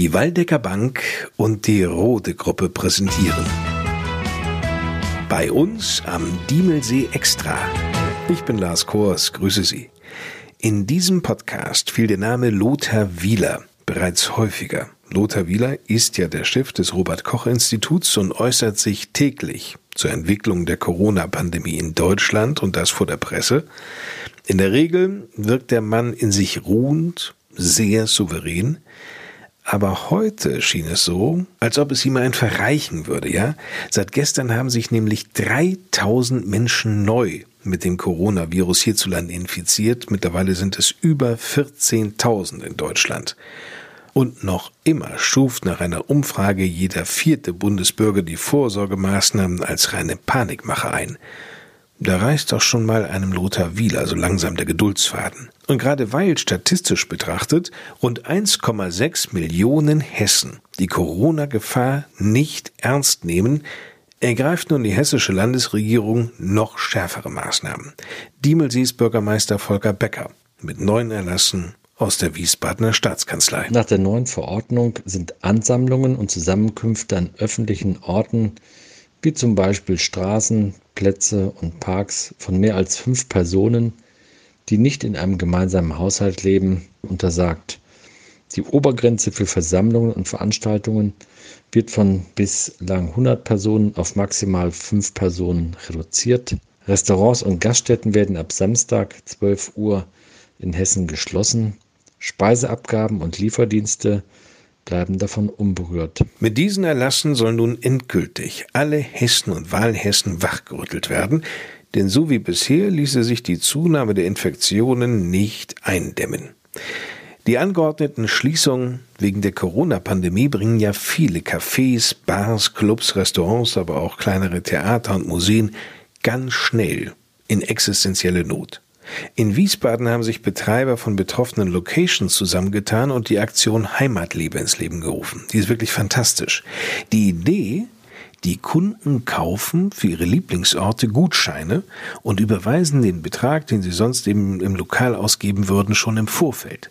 Die Waldecker Bank und die Rode Gruppe präsentieren. Bei uns am Diemelsee Extra. Ich bin Lars Kors, grüße Sie. In diesem Podcast fiel der Name Lothar Wieler bereits häufiger. Lothar Wieler ist ja der Chef des Robert Koch Instituts und äußert sich täglich zur Entwicklung der Corona-Pandemie in Deutschland und das vor der Presse. In der Regel wirkt der Mann in sich ruhend, sehr souverän. Aber heute schien es so, als ob es ihm einfach reichen würde, ja? Seit gestern haben sich nämlich 3000 Menschen neu mit dem Coronavirus hierzulande infiziert. Mittlerweile sind es über 14.000 in Deutschland. Und noch immer schuf nach einer Umfrage jeder vierte Bundesbürger die Vorsorgemaßnahmen als reine Panikmache ein. Da reißt doch schon mal einem Lothar Wieler so langsam der Geduldsfaden. Und gerade weil statistisch betrachtet rund 1,6 Millionen Hessen die Corona-Gefahr nicht ernst nehmen, ergreift nun die hessische Landesregierung noch schärfere Maßnahmen. Diemelsees Bürgermeister Volker Becker mit neuen Erlassen aus der Wiesbadener Staatskanzlei. Nach der neuen Verordnung sind Ansammlungen und Zusammenkünfte an öffentlichen Orten wie zum Beispiel Straßen, Plätze und Parks von mehr als fünf Personen, die nicht in einem gemeinsamen Haushalt leben, untersagt. Die Obergrenze für Versammlungen und Veranstaltungen wird von bislang 100 Personen auf maximal 5 Personen reduziert. Restaurants und Gaststätten werden ab Samstag 12 Uhr in Hessen geschlossen. Speiseabgaben und Lieferdienste bleiben davon unberührt. Mit diesen Erlassen soll nun endgültig alle Hessen und Wahlhessen wachgerüttelt werden, denn so wie bisher ließe sich die Zunahme der Infektionen nicht eindämmen. Die angeordneten Schließungen wegen der Corona-Pandemie bringen ja viele Cafés, Bars, Clubs, Restaurants, aber auch kleinere Theater und Museen ganz schnell in existenzielle Not. In Wiesbaden haben sich Betreiber von betroffenen Locations zusammengetan und die Aktion Heimatliebe ins Leben gerufen. Die ist wirklich fantastisch. Die Idee, die Kunden kaufen für ihre Lieblingsorte Gutscheine und überweisen den Betrag, den sie sonst eben im Lokal ausgeben würden, schon im Vorfeld.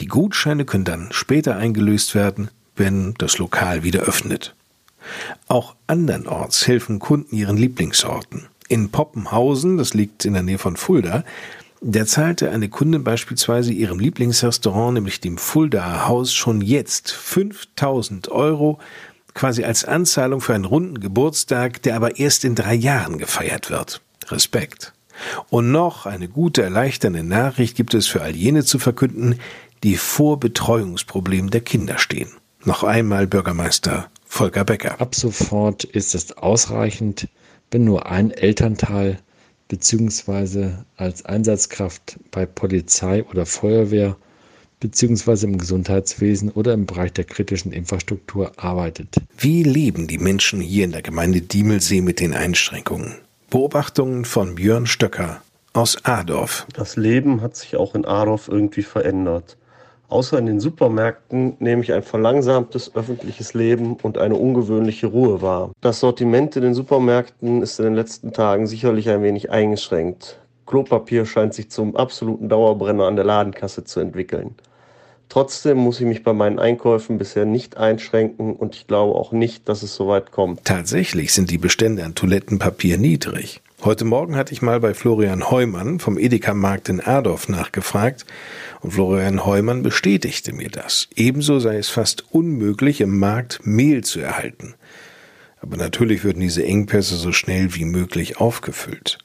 Die Gutscheine können dann später eingelöst werden, wenn das Lokal wieder öffnet. Auch andernorts helfen Kunden ihren Lieblingsorten. In Poppenhausen, das liegt in der Nähe von Fulda, da zahlte eine Kundin beispielsweise ihrem Lieblingsrestaurant, nämlich dem Fuldaer Haus, schon jetzt 5000 Euro quasi als Anzahlung für einen runden Geburtstag, der aber erst in drei Jahren gefeiert wird. Respekt. Und noch eine gute, erleichternde Nachricht gibt es für all jene zu verkünden, die vor Betreuungsproblemen der Kinder stehen. Noch einmal Bürgermeister Volker Becker. Ab sofort ist es ausreichend, wenn nur ein Elternteil bzw. als Einsatzkraft bei Polizei oder Feuerwehr bzw. im Gesundheitswesen oder im Bereich der kritischen Infrastruktur arbeitet. Wie leben die Menschen hier in der Gemeinde Diemelsee mit den Einschränkungen? Beobachtungen von Björn Stöcker aus Adorf. Das Leben hat sich auch in Adorf irgendwie verändert. Außer in den Supermärkten nehme ich ein verlangsamtes öffentliches Leben und eine ungewöhnliche Ruhe wahr. Das Sortiment in den Supermärkten ist in den letzten Tagen sicherlich ein wenig eingeschränkt. Klopapier scheint sich zum absoluten Dauerbrenner an der Ladenkasse zu entwickeln. Trotzdem muss ich mich bei meinen Einkäufen bisher nicht einschränken und ich glaube auch nicht, dass es so weit kommt. Tatsächlich sind die Bestände an Toilettenpapier niedrig. Heute Morgen hatte ich mal bei Florian Heumann vom Edeka-Markt in Adorf nachgefragt und Florian Heumann bestätigte mir das. Ebenso sei es fast unmöglich, im Markt Mehl zu erhalten. Aber natürlich würden diese Engpässe so schnell wie möglich aufgefüllt.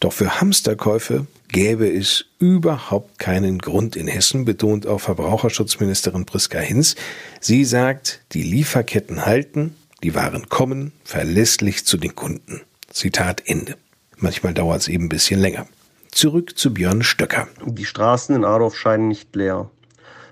Doch für Hamsterkäufe gäbe es überhaupt keinen Grund in Hessen, betont auch Verbraucherschutzministerin Priska Hinz. Sie sagt, die Lieferketten halten, die Waren kommen verlässlich zu den Kunden. Zitat Ende. Manchmal dauert es eben ein bisschen länger. Zurück zu Björn Stöcker. Die Straßen in Adorf scheinen nicht leer.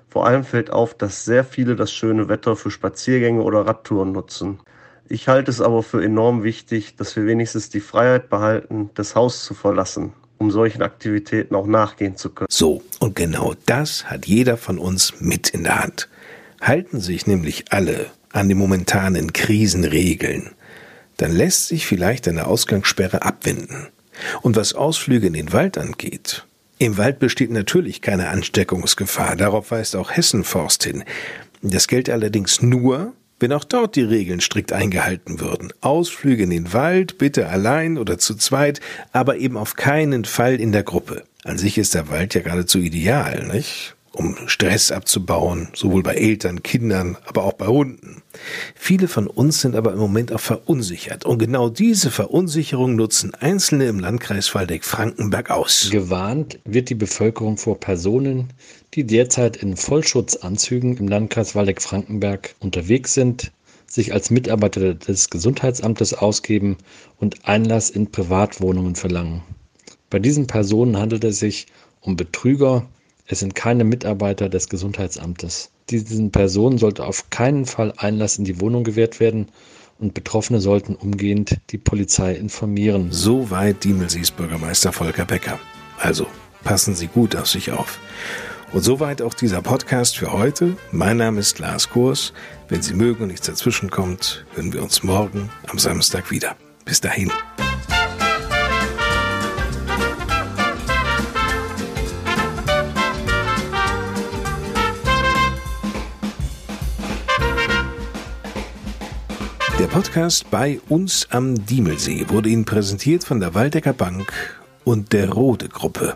Vor allem fällt auf, dass sehr viele das schöne Wetter für Spaziergänge oder Radtouren nutzen. Ich halte es aber für enorm wichtig, dass wir wenigstens die Freiheit behalten, das Haus zu verlassen, um solchen Aktivitäten auch nachgehen zu können. So, und genau das hat jeder von uns mit in der Hand. Halten sich nämlich alle an die momentanen Krisenregeln, dann lässt sich vielleicht eine Ausgangssperre abwenden. Und was Ausflüge in den Wald angeht, im Wald besteht natürlich keine Ansteckungsgefahr, darauf weist auch Hessenforst hin. Das gilt allerdings nur, wenn auch dort die Regeln strikt eingehalten würden. Ausflüge in den Wald, bitte allein oder zu zweit, aber eben auf keinen Fall in der Gruppe. An sich ist der Wald ja geradezu ideal, nicht? Um Stress abzubauen, sowohl bei Eltern, Kindern, aber auch bei Hunden. Viele von uns sind aber im Moment auch verunsichert und genau diese Verunsicherung nutzen Einzelne im Landkreis Waldeck-Frankenberg aus. Gewarnt wird die Bevölkerung vor Personen, die derzeit in Vollschutzanzügen im Landkreis Waldeck-Frankenberg unterwegs sind, sich als Mitarbeiter des Gesundheitsamtes ausgeben und Einlass in Privatwohnungen verlangen. Bei diesen Personen handelt es sich um Betrüger, es sind keine Mitarbeiter des Gesundheitsamtes. Diesen Personen sollte auf keinen Fall Einlass in die Wohnung gewährt werden und Betroffene sollten umgehend die Polizei informieren. Soweit Diemelsies Bürgermeister Volker Becker. Also passen Sie gut auf sich auf. Und soweit auch dieser Podcast für heute. Mein Name ist Lars Kurs. Wenn Sie mögen und nichts dazwischen kommt, hören wir uns morgen am Samstag wieder. Bis dahin. Der Podcast bei uns am Diemelsee wurde Ihnen präsentiert von der Waldecker Bank und der Rode Gruppe.